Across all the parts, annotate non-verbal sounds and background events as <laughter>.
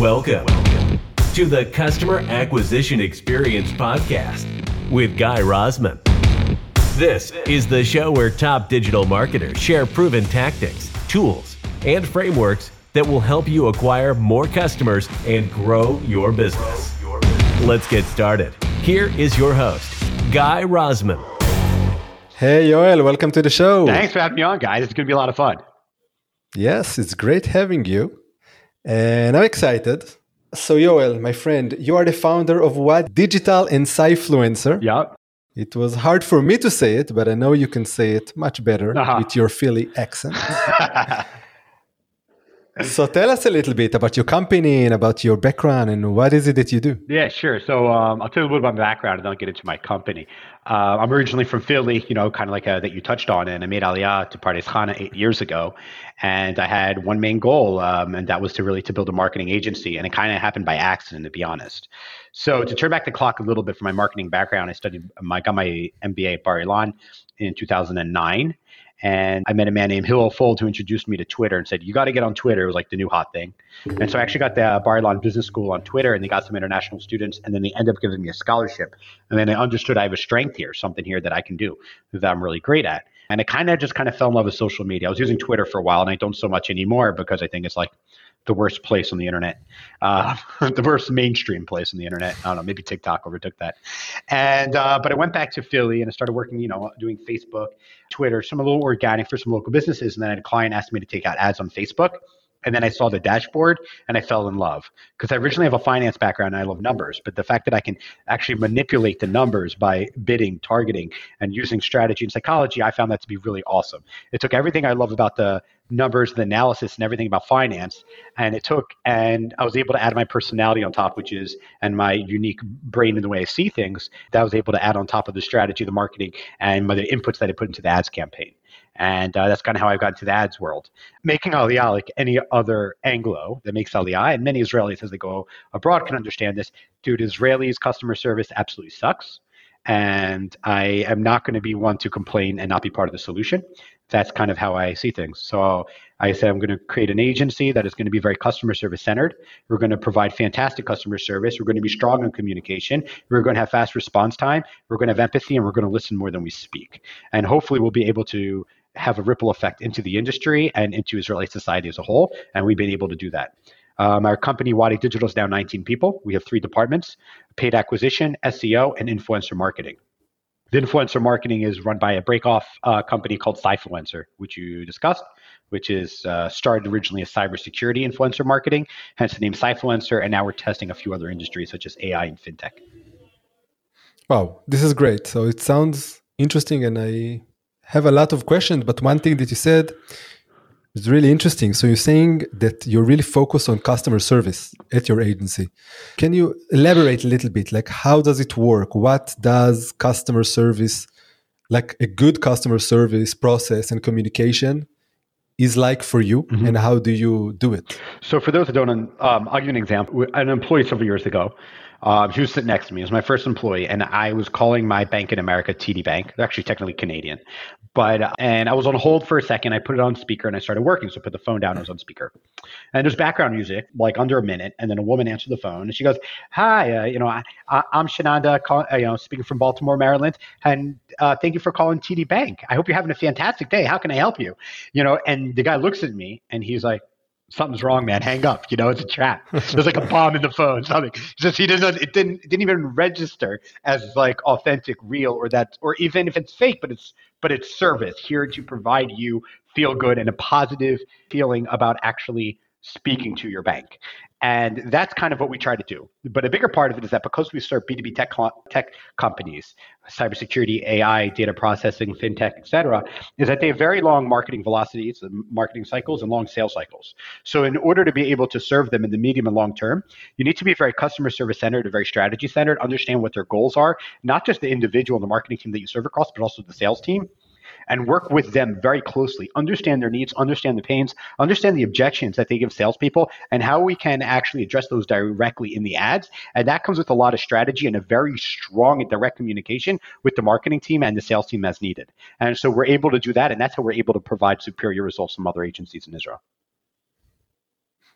Welcome to the Customer Acquisition Experience Podcast with Guy Rosman. This is the show where top digital marketers share proven tactics, tools, and frameworks that will help you acquire more customers and grow your business. Let's get started. Here is your host, Guy Rosman. Hey, Yoel, welcome to the show. Thanks for having me on, guys. It's going to be a lot of fun. Yes, it's great having you. And I'm excited. So, Yoel, my friend, you are the founder of what? Digital Insightfluencer. Yeah. It was hard for me to say it, but I know you can say it much better Uh-huh. <laughs> with your Philly accent. <laughs> <laughs> so, tell us a little bit about your company and about your background and what is it that you do? yeah, sure. So um, I'll tell you a little bit about my background and then I'll get into my company. Uh, I'm originally from Philly, you know, kind of like uh that you touched on, and I made Aliyah to Pardes Hanna eight years ago. And I had one main goal, um, and that was to really to build a marketing agency. And it kind of happened by accident, to be honest. So to turn back the clock a little bit from my marketing background, I studied, I got my MBA at Bar Ilan in 2009. And I met a man named Hillel Fuld who introduced me to Twitter and said, You got to get on Twitter. It was like the new hot thing. And so I actually got the uh, Bar Ilan Business School on Twitter and they got some international students. And then they ended up giving me a scholarship. And then I understood I have a strength here, something here that I can do that I'm really great at. And I kind of just kind of fell in love with social media. I was using Twitter for a while and I don't so much anymore because I think it's like the worst place on the internet, uh, <laughs> the worst mainstream place on the internet. I don't know, maybe TikTok overtook that. And uh, but I went back to Philly and I started working, you know, doing Facebook, Twitter, some a little organic for some local businesses. And then a client asked me to take out ads on Facebook. And then I saw the dashboard and I fell in love because I originally have a finance background and I love numbers. But the fact that I can actually manipulate the numbers by bidding, targeting, and using strategy and psychology, I found that to be really awesome. It took everything I love about the numbers, the analysis, and everything about finance, and it took, and I was able to add my personality on top, which is, and my unique brain in the way I see things, that I was able to add on top of the strategy, the marketing, and my, the inputs that I put into the ads campaign. And uh, that's kind of how I've gotten to the ads world. Making Aliyah like any other Anglo that makes Aliyah, and many Israelis as they go abroad can understand this. Dude, Israelis customer service absolutely sucks. And I am not going to be one to complain and not be part of the solution. That's kind of how I see things. So I said I'm going to create an agency that is going to be very customer service centered. We're going to provide fantastic customer service. We're going to be strong in communication. We're going to have fast response time. We're going to have empathy, and we're going to listen more than we speak. And hopefully, we'll be able to have a ripple effect into the industry and into Israeli society as a whole. And we've been able to do that. Um, our company, Wadi Digital, is now 19 people. We have three departments paid acquisition, SEO, and influencer marketing. The influencer marketing is run by a breakoff uh, company called Cyfluencer, which you discussed, which is uh, started originally as cybersecurity influencer marketing, hence the name Cyfluencer. And now we're testing a few other industries such as AI and fintech. Wow, this is great. So, it sounds interesting, and I have a lot of questions. But one thing that you said is really interesting. So, you're saying that you're really focused on customer service at your agency. Can you elaborate a little bit? Like, how does it work? What does customer service, like a good customer service process and communication, is like for you, Mm-hmm. and how do you do it? So, for those that don't, um, I'll give you an example. An employee several years ago, um, he was sitting next to me. He was my first employee, and I was calling my bank in America, TD Bank. They're actually technically Canadian, but and I was on hold for a second. I put it on speaker, and I started working. So, I put the phone down. I was on speaker, and there's background music, like under a minute, and then a woman answered the phone, and she goes, "Hi, uh, you know, I, I'm Shananda, call, uh, you know, speaking from Baltimore, Maryland, and uh, thank you for calling TD Bank. I hope you're having a fantastic day. How can I help you? You know?" And the guy looks at me, and he's like something's wrong, man. Hang up. You know, it's a trap. There's like a bomb in the phone. Something. Just he doesn't. It didn't. It didn't even register as like authentic, real, or that, or even if it's fake, but it's but it's service here to provide you feel good and a positive feeling about actually speaking to your bank. And that's kind of what we try to do. But a bigger part of it is that because we serve B2B tech, tech companies, cybersecurity, AI, data processing, fintech, et cetera, is that they have very long marketing velocities, and marketing cycles, and long sales cycles. So in order to be able to serve them in the medium and long term, you need to be very customer service centered very strategy centered, understand what their goals are, not just the individual and the marketing team that you serve across, but also the sales team and work with them very closely, understand their needs, understand the pains, understand the objections that they give salespeople, and how we can actually address those directly in the ads. And that comes with a lot of strategy and a very strong and direct communication with the marketing team and the sales team as needed. And so we're able to do that, and that's how we're able to provide superior results from other agencies in Israel.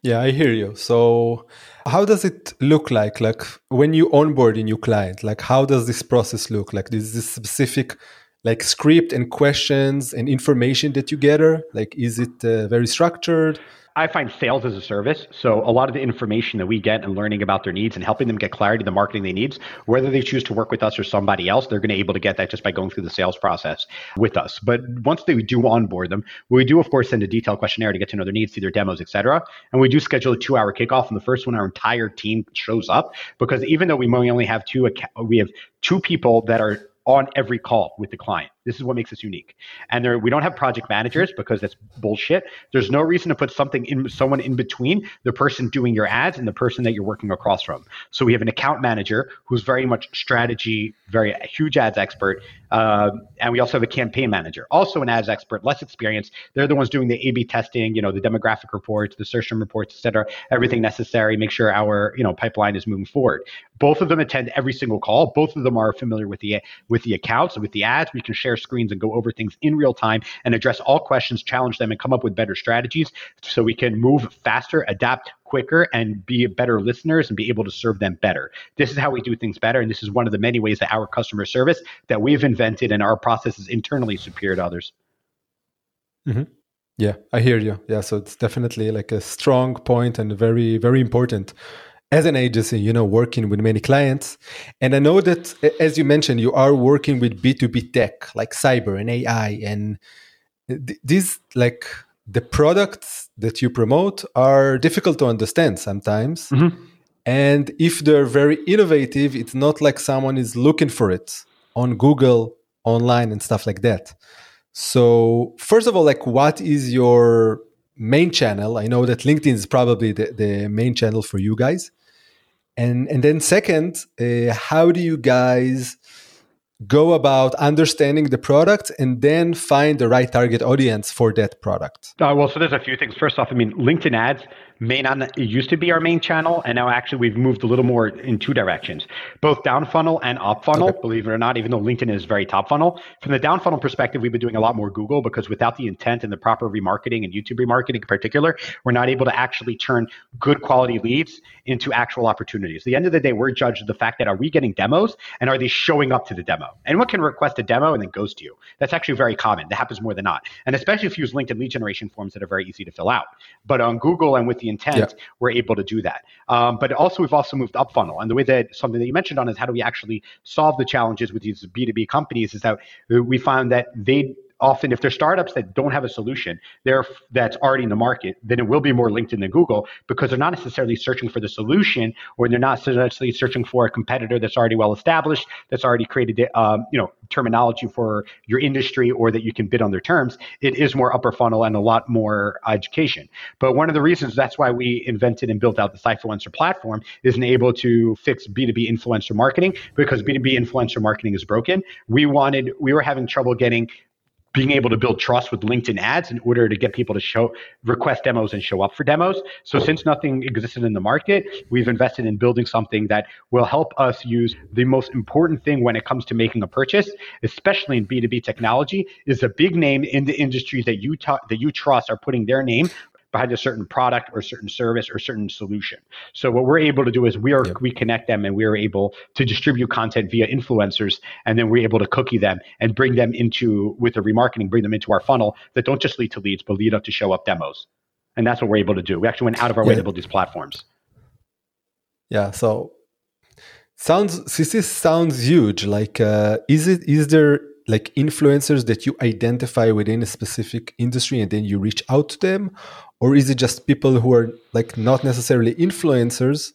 Yeah, I hear you. So, how does it look like? Like when you onboard a new client, like how does this process look? Like is this specific like script and questions and information that you gather? Like is it uh, very structured? I find sales as a service. So a lot of the information that we get and learning about their needs and helping them get clarity to the marketing they need, whether they choose to work with us or somebody else, they're going to be able to get that just by going through the sales process with us. But once they do onboard them, we do of course send a detailed questionnaire to get to know their needs, see their demos, etc. And we do schedule a two-hour kickoff. And the first one, our entire team shows up because even though we only have two, we have two people that are on every call with the client. This is what makes us unique. And there, we don't have project managers because that's bullshit. There's no reason to put something in someone in between the person doing your ads and the person that you're working across from. So we have an account manager who's very much strategy, very huge ads expert, uh, and we also have a campaign manager, also an ads expert, less experienced. They're the ones doing the A/B testing, you know, the demographic reports, the search term reports, et cetera, everything necessary. Make sure our you know pipeline is moving forward. Both of them attend every single call. Both of them are familiar with the with the accounts, with the ads. We can share screens and go over things in real time and address all questions, challenge them, and come up with better strategies so we can move faster, adapt quicker, and be better listeners and be able to serve them better. This is how we do things better. And this is one of the many ways that our customer service that we've invented and our process is internally superior to others. Mm-hmm. Yeah, I hear you. Yeah, so it's definitely like a strong point and very, very important as an agency, you know, working with many clients. And I know that, as you mentioned, you are working with B2B tech like cyber and AI. And th- these, like, the products that you promote are difficult to understand sometimes. Mm-hmm. And if they're very innovative, it's not like someone is looking for it on Google, online, and stuff like that. So, first of all, like, what is your main channel? I know that LinkedIn is probably the, the main channel for you guys and and then second uh, how do you guys go about understanding the product and then find the right target audience for that product. Uh, well so there's a few things. First off i mean linkedin ads may not it used to be our main channel and now actually we've moved a little more in two directions both down funnel and up funnel. Okay. believe it or not even though linkedin is very top funnel from the down funnel perspective we've been doing a lot more google because without the intent and the proper remarketing and youtube remarketing in particular we're not able to actually turn good quality leads into actual opportunities. At the end of the day we're judged the fact that are we getting demos and are they showing up to the demo anyone can request a demo and then goes to you that's actually very common that happens more than not and especially if you use linkedin lead generation forms that are very easy to fill out but on google and with the intent, yeah. we're able to do that. Um, but also, we've also moved up funnel. And the way that something that you mentioned on is how do we actually solve the challenges with these B2B companies is that we found that they often if they're startups that don't have a solution that's already in the market then it will be more linkedin than google because they're not necessarily searching for the solution or they're not necessarily searching for a competitor that's already well established that's already created um, you know terminology for your industry or that you can bid on their terms. It is more upper funnel and a lot more education. But one of the reasons that's why we invented and built out the Cyfluencer platform is able to fix b2b influencer marketing because b2b influencer marketing is broken. We wanted we were having trouble getting being able to build trust with LinkedIn ads in order to get people to show request demos and show up for demos. So since nothing existed in the market, we've invested in building something that will help us use the most important thing when it comes to making a purchase, especially in B2B technology, is a big name in the industries that you that you trust are putting their name behind a certain product or certain service or certain solution. So what we're able to do is we are yep. we connect them and we are able to distribute content via influencers and then we're able to cookie them and bring them into with the remarketing, bring them into our funnel that don't just lead to leads, but lead up to show up demos. And that's what we're able to do. We actually went out of our yeah. way to build these platforms. Yeah. So sounds this is sounds huge. Like uh, is it is there like influencers that you identify within a specific industry and then you reach out to them or is it just people who are like not necessarily influencers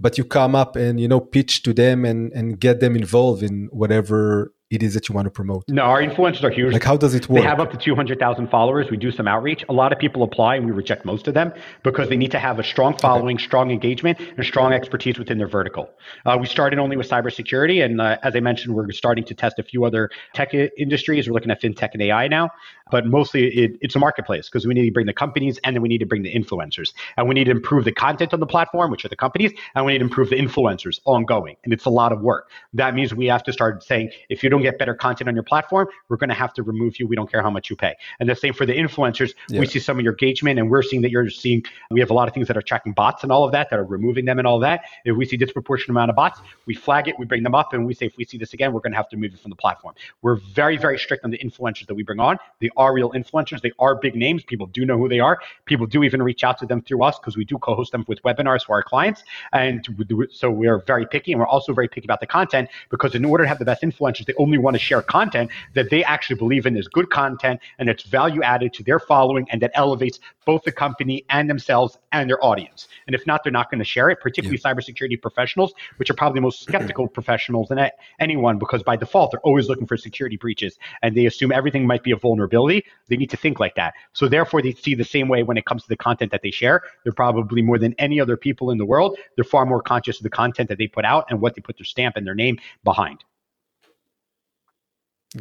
but you come up and you know pitch to them and and get them involved in whatever it is that you want to promote? No, our influencers are huge. Like, how does it work? They have up to 200,000 followers. We do some outreach. A lot of people apply and we reject most of them because they need to have a strong following, okay. strong engagement, and strong expertise within their vertical. Uh, we started only with cybersecurity. And uh, as I mentioned, we're starting to test a few other tech industries. We're looking at fintech and AI now. But mostly it, it's a marketplace because we need to bring the companies and then we need to bring the influencers. And we need to improve the content on the platform, which are the companies, and we need to improve the influencers ongoing. And it's a lot of work. That means we have to start saying, if you don't don't get better content on your platform, we're going to have to remove you. We don't care how much you pay. And the same for the influencers. Yeah. We see some of your engagement, and we're seeing that you're seeing. We have a lot of things that are tracking bots and all of that that are removing them and all that. If we see disproportionate amount of bots, we flag it, we bring them up, and we say if we see this again, we're going to have to move you from the platform. We're very very strict on the influencers that we bring on. They are real influencers. They are big names. People do know who they are. People do even reach out to them through us because we do co-host them with webinars for our clients, and so we are very picky, and we're also very picky about the content because in order to have the best influencers, they only want to share content that they actually believe in is good content and it's value added to their following and that elevates both the company and themselves and their audience. And if not, they're not going to share it, particularly yeah. cybersecurity professionals, which are probably the most skeptical <clears throat> professionals than anyone because by default, they're always looking for security breaches and they assume everything might be a vulnerability. They need to think like that. So therefore, they see the same way when it comes to the content that they share. They're probably more than any other people in the world. They're far more conscious of the content that they put out and what they put their stamp and their name behind.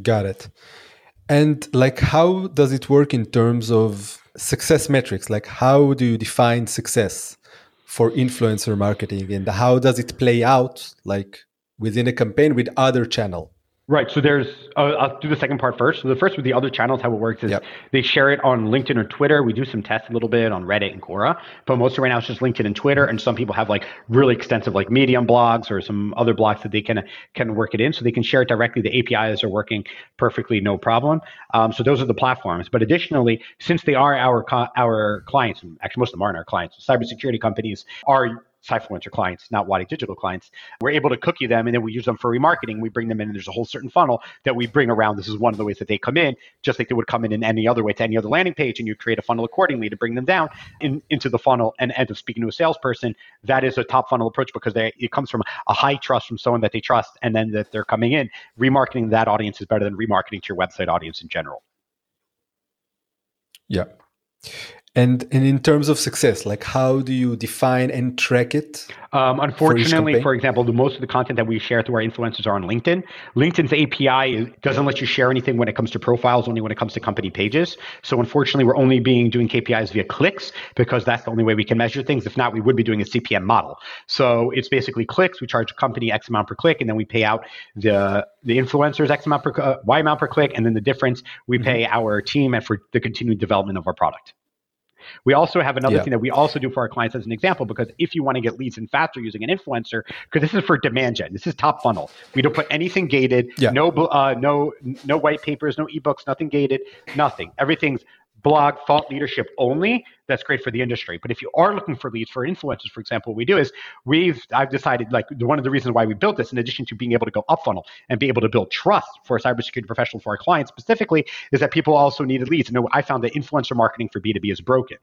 Got it. And like, how does it work in terms of success metrics? Like, how do you define success for influencer marketing, and how does it play out, like within a campaign with other channel? Right. So there's, uh, I'll do the second part first. So the first with the other channels, how it works is yep. they share it on LinkedIn or Twitter. We do some tests a little bit on Reddit and Quora, but mostly right now it's just LinkedIn and Twitter. And some people have like really extensive like Medium blogs or some other blogs that they can can work it in, so they can share it directly. The APIs are working perfectly, no problem. Um, so those are the platforms. But additionally, since they are our our clients, actually most of them aren't our clients, cybersecurity companies are Cyfluencer clients, not Wadi Digital clients. We're able to cookie them and then we use them for remarketing. We bring them in and there's a whole certain funnel that we bring around. This is one of the ways that they come in, just like they would come in in any other way to any other landing page and you create a funnel accordingly to bring them down in, into the funnel and end up speaking to a salesperson. That is a top funnel approach because they, it comes from a high trust from someone that they trust and then that they're coming in. Remarketing that audience is better than remarketing to your website audience in general. Yeah. And and in terms of success, like how do you define and track it? Um, unfortunately, for, for, example, the most of the content that we share through our influencers are on LinkedIn. LinkedIn's API doesn't let you share anything when it comes to profiles, only when it comes to company pages. So unfortunately, we're only being doing KPIs via clicks because that's the only way we can measure things. If not, we would be doing a CPM model. So it's basically clicks. We charge a company X amount per click, and then we pay out the the influencers X amount per uh, Y amount per click, and then the difference we mm-hmm. pay our team and for the continued development of our product. We also have another yeah. thing that we also do for our clients as an example, because if you want to get leads in faster using an influencer, because this is for demand gen, this is top funnel. We don't put anything gated, yeah. no, uh, no, no white papers, no ebooks, nothing gated, nothing. Everything's blog thought leadership only that's great for the industry. But if you are looking for leads for influencers for example what we do is we've i've decided like one of the reasons why we built this in addition to being able to go up funnel and be able to build trust for a cybersecurity professional for our clients specifically is that people also needed leads. And i found that influencer marketing for b2b is broken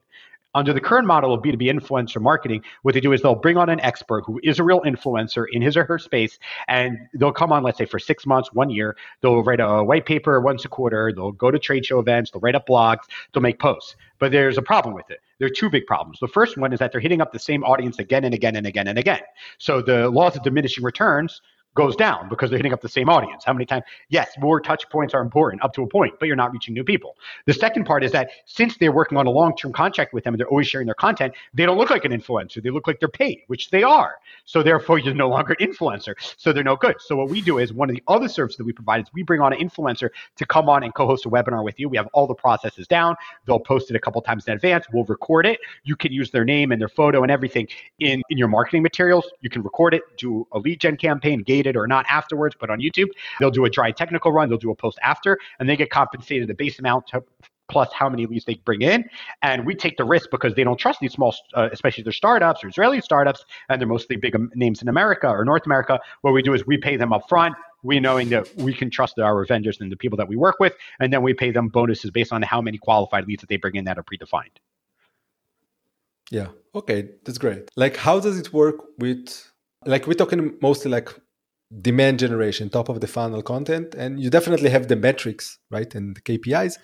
under the current model of B2B influencer marketing, what they do is they'll bring on an expert who is a real influencer in his or her space, and they'll come on, let's say, for six months, one year. They'll write a white paper once a quarter. They'll go to trade show events. They'll write up blogs. They'll make posts. But there's a problem with it. There are two big problems. The first one is that they're hitting up the same audience again and again and again and again. So the laws of diminishing returns goes down because they're hitting up the same audience. How many times? Yes, more touch points are important up to a point, but you're not reaching new people. The second part is that since they're working on a long term contract with them and they're always sharing their content, they don't look like an influencer. They look like they're paid, which they are. So therefore, you're no longer an influencer. So they're no good. So what we do is one of the other services that we provide is we bring on an influencer to come on and co-host a webinar with you. We have all the processes down. They'll post it a couple times in advance. We'll record it. You can use their name and their photo and everything in, in your marketing materials. You can record it, do a lead gen campaign, or not afterwards but on YouTube, they'll do a dry technical run, they'll do a post after, and they get compensated the base amount to, plus how many leads they bring in. And we take the risk because they don't trust these small, uh, especially their startups or Israeli startups, and they're mostly big names in America or North America. What we do is we pay them up front. We knowing that we can trust our vendors and the people that we work with, and then we pay them bonuses based on how many qualified leads that they bring in that are predefined. Yeah. Okay, that's great. Like, how does it work with? Like, we're talking mostly like demand generation, top of the funnel content, and you definitely have the metrics, right, and the KPIs.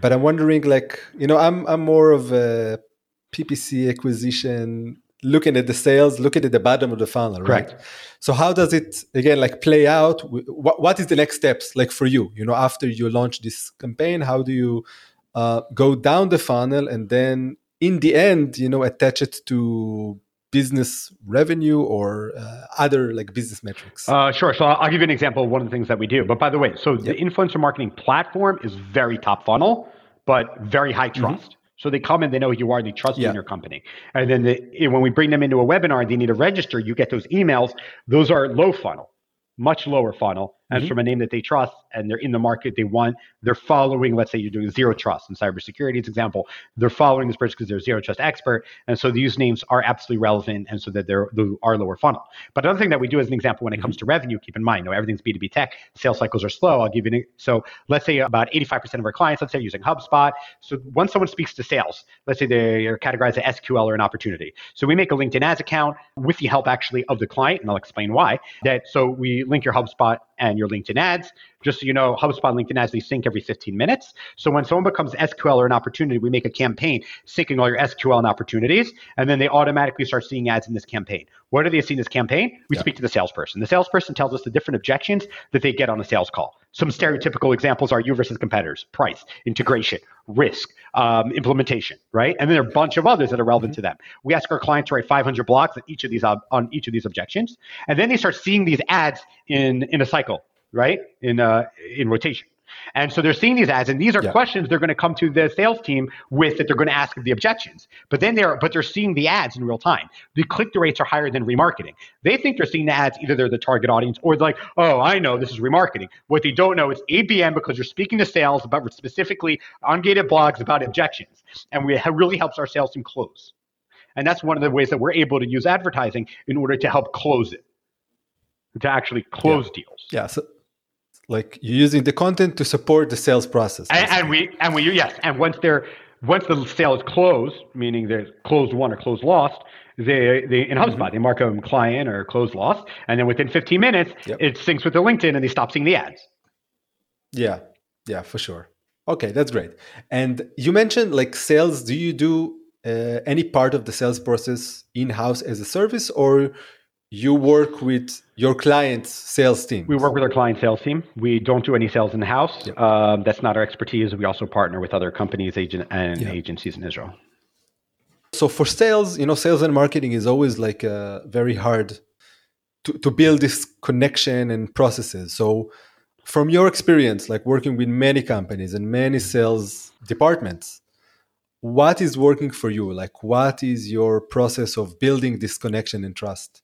But I'm wondering, like, you know, I'm I'm more of a PPC acquisition, looking at the sales, looking at the bottom of the funnel, right? Correct. So how does it again like play out? What what is the next steps like for you? You know, after you launch this campaign, how do you uh, go down the funnel and then in the end, you know, attach it to business revenue or uh, other like business metrics? Uh, sure. So I'll give you an example of one of the things that we do. But by the way, so yep. the influencer marketing platform is very top funnel, but very high mm-hmm. trust. Mm-hmm. So they come and they know who you are, they trust yeah. you in your company. And then the, when we bring them into a webinar, they need to register. You get those emails. Those are low funnel, much lower funnel and mm-hmm. from a name that they trust and they're in the market they want they're following let's say you're doing zero trust in cybersecurity as example they're following this person because they're zero trust expert and so these names are absolutely relevant and so that they're they are lower funnel but another thing that we do as an example when it comes mm-hmm. to revenue keep in mind you know everything's b2b tech sales cycles are slow i'll give you an so let's say about 85% of our clients let's say are using hubspot so once someone speaks to sales let's say they're categorized as sql or an opportunity so we make a linkedin ads account with the help actually of the client and i'll explain why that so we link your hubspot and your LinkedIn ads. Just so you know, HubSpot LinkedIn ads, they sync every 15 minutes. So when someone becomes SQL or an opportunity, we make a campaign syncing all your SQL and opportunities, and then they automatically start seeing ads in this campaign. What do they see in this campaign? We yeah. speak to the salesperson. The salesperson tells us the different objections that they get on a sales call. Some stereotypical examples are you versus competitors, price, integration, risk, um, implementation, right? And then there are a bunch of others that are relevant mm-hmm. to them. We ask our clients to write 500 blocks on each of these uh, on each of these objections, and then they start seeing these ads in in a cycle, right? In uh, in rotation. And so they're seeing these ads, and these are yeah. questions they're going to come to the sales team with that they're going to ask the objections. But then they're but they're seeing the ads in real time. The click through rates are higher than remarketing. They think they're seeing the ads, either they're the target audience or they're like, oh, I know this is remarketing. What they don't know is ABM because you're speaking to sales about specifically on gated blogs about objections. And we, it really helps our sales team close. And that's one of the ways that we're able to use advertising in order to help close it, to actually close yeah. deals. Yeah. So like you're using the content to support the sales process and, and, we and we yes and once they're once the sale is closed meaning they're closed won or closed lost they, they in HubSpot mm-hmm. they mark them client or closed lost and then within 15 minutes yep. it syncs with the LinkedIn and they stop seeing the ads. Yeah. Yeah for sure. Okay that's great. And you mentioned like sales. Do you do uh, any part of the sales process in house as a service or you work with your client's sales team. We work with our client sales team. We don't do any sales in the house. Yep. Um, that's not our expertise. We also partner with other companies, agent and yep. agencies in Israel. So for sales, you know, sales and marketing is always like uh, very hard to, to build this connection and processes. So from your experience, like working with many companies and many sales departments, what is working for you? Like, what is your process of building this connection and trust?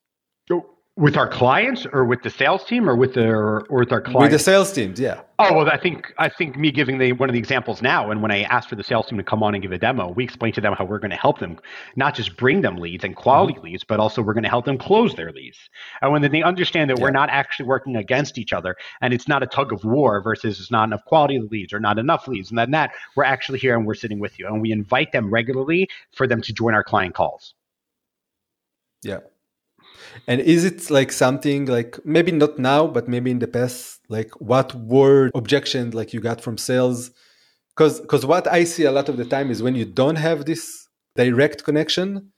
With our clients or with the sales team or with their or with our clients with the sales teams yeah. Oh well i think i think me giving the one of the examples now and when i asked for the sales team to come on and give a demo we explained to them how we're going to help them not just bring them leads and quality mm-hmm. leads but also we're going to help them close their leads. And when they understand that yeah. we're not actually working against each other and it's not a tug of war versus it's not enough quality leads or not enough leads and then that we're actually here and we're sitting with you. And we invite them regularly for them to join our client calls. Yeah and is it like something like maybe not now, but maybe in the past, like what were objections like you got from sales? Because because what I see a lot of the time is when you don't have this direct connection,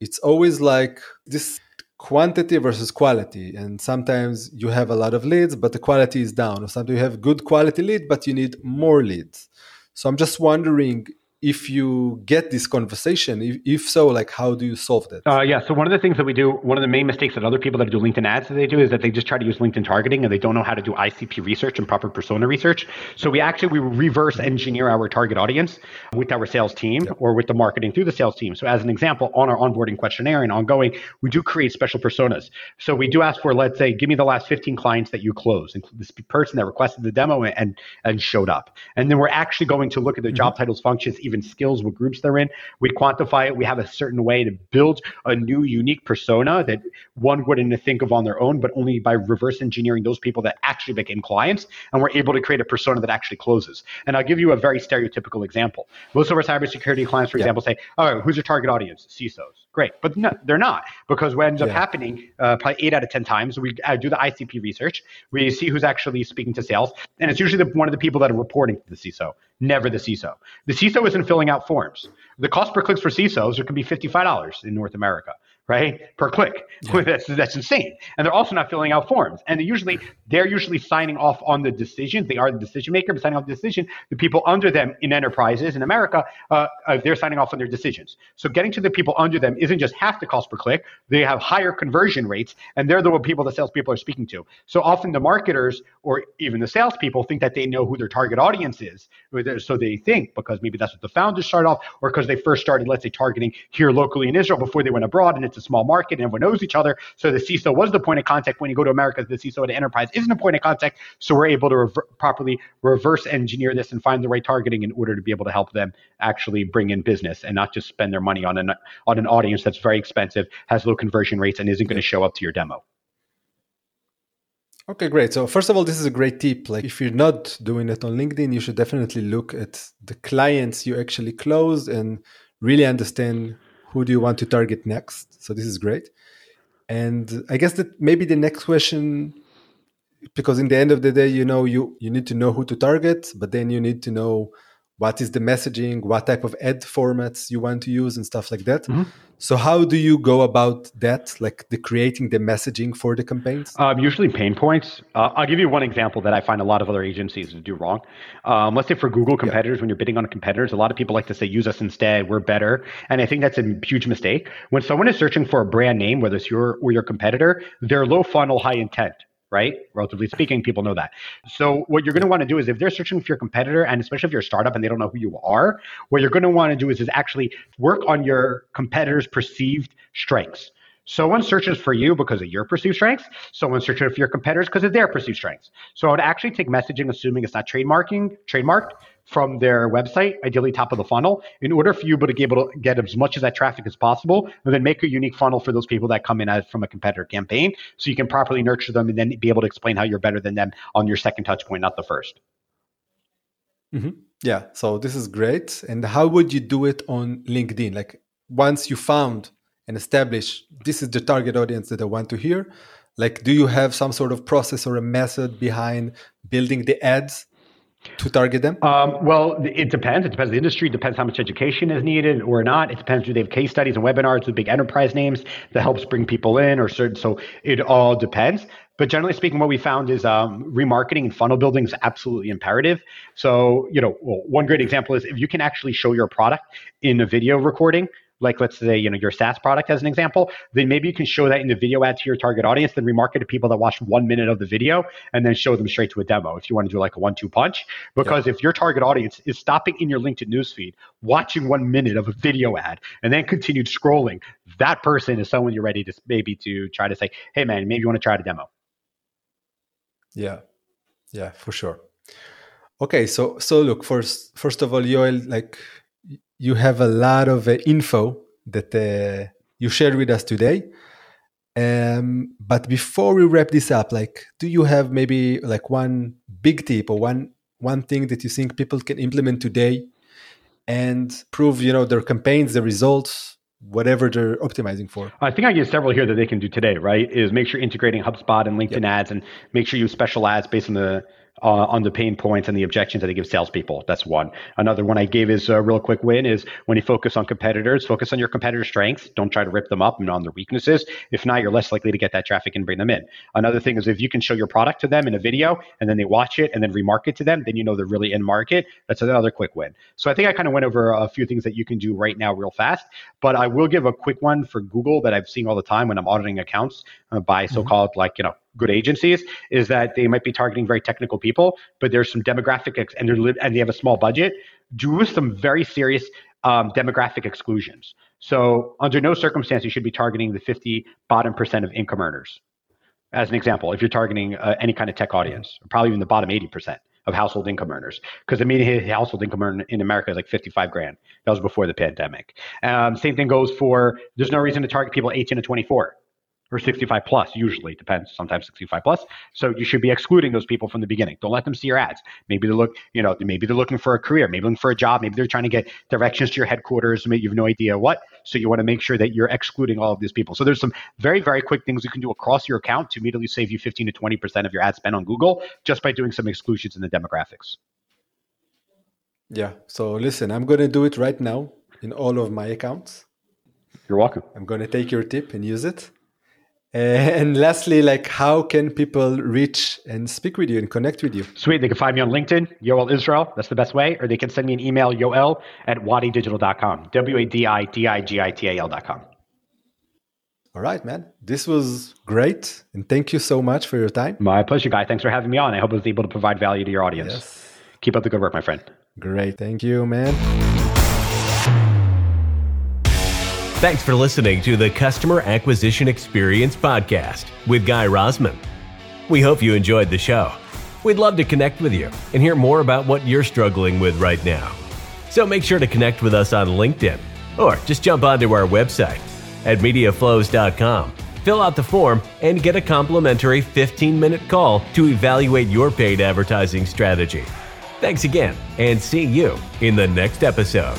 it's always like this quantity versus quality. And sometimes you have a lot of leads but the quality is down. Or sometimes you have good quality lead but you need more leads. So i'm just wondering if you get this conversation if, if so like how do you solve that? Uh, yeah so one of the things that we do one of the main mistakes that other people that do linkedin ads that they do is that they just try to use linkedin targeting and they don't know how to do icp research and proper persona research. So we actually we reverse engineer our target audience with our sales team or with the marketing through the sales team. So as an example on our onboarding questionnaire and ongoing we do create special personas. So we do ask for let's say give me the last 15 clients that you closed include this person that requested the demo and and showed up. And then we're actually going to look at the mm-hmm. job titles functions even skills, what groups they're in. We quantify it. We have a certain way to build a new unique persona that one wouldn't think of on their own, but only by reverse engineering those people that actually became clients. And we're able to create a persona that actually closes. And I'll give you a very stereotypical example. Most of our cybersecurity clients, for yeah. example, say, all right, who's your target audience? CISOs. Great. But no, they're not because what ends yeah. up happening, uh, probably eight out of 10 times, we uh, do the ICP research. We see who's actually speaking to sales. And it's usually the, one of the people that are reporting to the CISO never the CISO. The CISO isn't filling out forms. The cost per clicks for CISOs can be $55 in North America. Right? Per click. Yeah. <laughs> That's, that's insane. And they're also not filling out forms. And they usually they're usually signing off on the decisions. They are the decision maker, but signing off the decision. The people under them in enterprises in America, uh, uh, they're signing off on their decisions. So getting to the people under them isn't just half the cost per click. They have higher conversion rates, and they're the people the salespeople are speaking to. So often the marketers or even the salespeople think that they know who their target audience is. So they think because maybe that's what the founders started off, or because they first started, let's say, targeting here locally in Israel before they went abroad, and it's a small market and everyone knows each other. So the CISO was the point of contact when you go to America. The CISO at the enterprise isn't a point of contact. So we're able to rever- properly reverse engineer this and find the right targeting in order to be able to help them actually bring in business and not just spend their money on an on an audience that's very expensive, has low conversion rates, and isn't going to show up to your demo. Okay, great. So first of all, this is a great tip. Like if you're not doing it on LinkedIn, you should definitely look at the clients you actually closed and really understand who do you want to target next. So this is great. And I guess that maybe the next question because in the end of the day, you know, you you need to know who to target, but then you need to know what is the messaging, what type of ad formats you want to use, and stuff like that. Mm-hmm. So, how do you go about that, like the creating the messaging for the campaigns? Um, usually, pain points. Uh, I'll give you one example that I find a lot of other agencies do wrong. Um, let's say for Google competitors, yeah. when you're bidding on competitors, a lot of people like to say, "Use us instead. We're better," and I think that's a huge mistake. When someone is searching for a brand name, whether it's your or your competitor, they're low funnel, high intent right? Relatively speaking, people know that. So what you're going to want to do is if they're searching for your competitor, and especially if you're a startup and they don't know who you are, what you're going to want to do is, is actually work on your competitor's perceived strengths. Someone searches for you because of your perceived strengths. Someone searches for your competitors because of their perceived strengths. So I would actually take messaging, assuming it's not trademarking, trademarked, from their website, ideally top of the funnel, in order for you to be able to get as much of that traffic as possible, and then make a unique funnel for those people that come in from a competitor campaign, so you can properly nurture them and then be able to explain how you're better than them on your second touch point, not the 1st mm-hmm. Yeah, so this is great. And how would you do it on LinkedIn? Like once you found and established this is the target audience that I want to hear, like do you have some sort of process or a method behind building the ads to target them? Um, well, it depends. It depends the industry. It depends how much education is needed or not. It depends. Do they have case studies and webinars with big enterprise names that helps bring people in or certain? So it all depends. But generally speaking, what we found is um, remarketing and funnel building is absolutely imperative. So, you know, well, one great example is if you can actually show your product in a video recording, like let's say you know your SaaS product as an example, then maybe you can show that in the video ad to your target audience, then remarket to people that watch one minute of the video, and then show them straight to a demo if you want to do like a one-two punch. Because yeah. if your target audience is stopping in your LinkedIn newsfeed, watching one minute of a video ad, and then continued scrolling, that person is someone you're ready to maybe to try to say, hey man, maybe you want to try the demo. Yeah, yeah, for sure. Okay, so so look first first of all, Yoel, like you have a lot of uh, info that uh, you shared with us today. Um, but before we wrap this up, like, do you have maybe like one big tip or one one thing that you think people can implement today and prove, you know, their campaigns, the results, whatever they're optimizing for? I think I get several here that they can do today. Right? Is make sure integrating HubSpot and LinkedIn yep. ads, and make sure you special ads based on the uh, on the pain points and the objections that they give salespeople. That's one. Another one I gave is a real quick win is when you focus on competitors, focus on your competitor strengths. Don't try to rip them up and on their weaknesses. If not, you're less likely to get that traffic and bring them in. Another thing is if you can show your product to them in a video and then they watch it and then remarket to them, then you know they're really in market. That's another quick win. So I think I kind of went over a few things that you can do right now real fast, but I will give a quick one for Google that I've seen all the time when I'm auditing accounts uh, by mm-hmm. so-called mm-hmm. like, you know, good agencies is that they might be targeting very technical people, but there's some demographic ex- and they're and they have a small budget. Do some very serious um, demographic exclusions. So under no circumstance you should be targeting the 50 bottom percent of income earners. As an example, if you're targeting uh, any kind of tech audience, probably even the bottom 80 percent of household income earners, because the median household income earner in America is like 55 grand. That was before the pandemic. Um, same thing goes for. There's no reason to target people 18 to 24 or 65 plus usually. Depends. Sometimes 65 plus. So you should be excluding those people from the beginning. Don't let them see your ads. Maybe they look you know maybe they're looking for a career. Maybe looking for a job. Maybe they're trying to get directions to your headquarters. Maybe you have no idea what. So you want to make sure that you're excluding all of these people. So there's some very very quick things you can do across your account to immediately save you 15 to 20 percent of your ad spend on google just by doing some exclusions in the demographics. Yeah. So listen i'm going to do it right now in all of my accounts. You're welcome. I'm going to take your tip and use it. And lastly, like how can people reach and speak with you and connect with you? Sweet. They can find me on LinkedIn, Yoel Israel. That's the best way. Or they can send me an email, yoel at wadidigital.com. W A D I D I G I T A L.com. All right, man. This was great. And thank you so much for your time. My pleasure, Guy. Thanks for having me on. I hope I was able to provide value to your audience. Yes. Keep up the good work, my friend. Great. Thank you, man. Thanks for listening to the Customer Acquisition Experience Podcast with Guy Rozman. We hope you enjoyed the show. We'd love to connect with you and hear more about what you're struggling with right now. So make sure to connect with us on LinkedIn or just jump onto our website at mediaflows.com. Fill out the form and get a complimentary 15 minute call to evaluate your paid advertising strategy. Thanks again and see you in the next episode.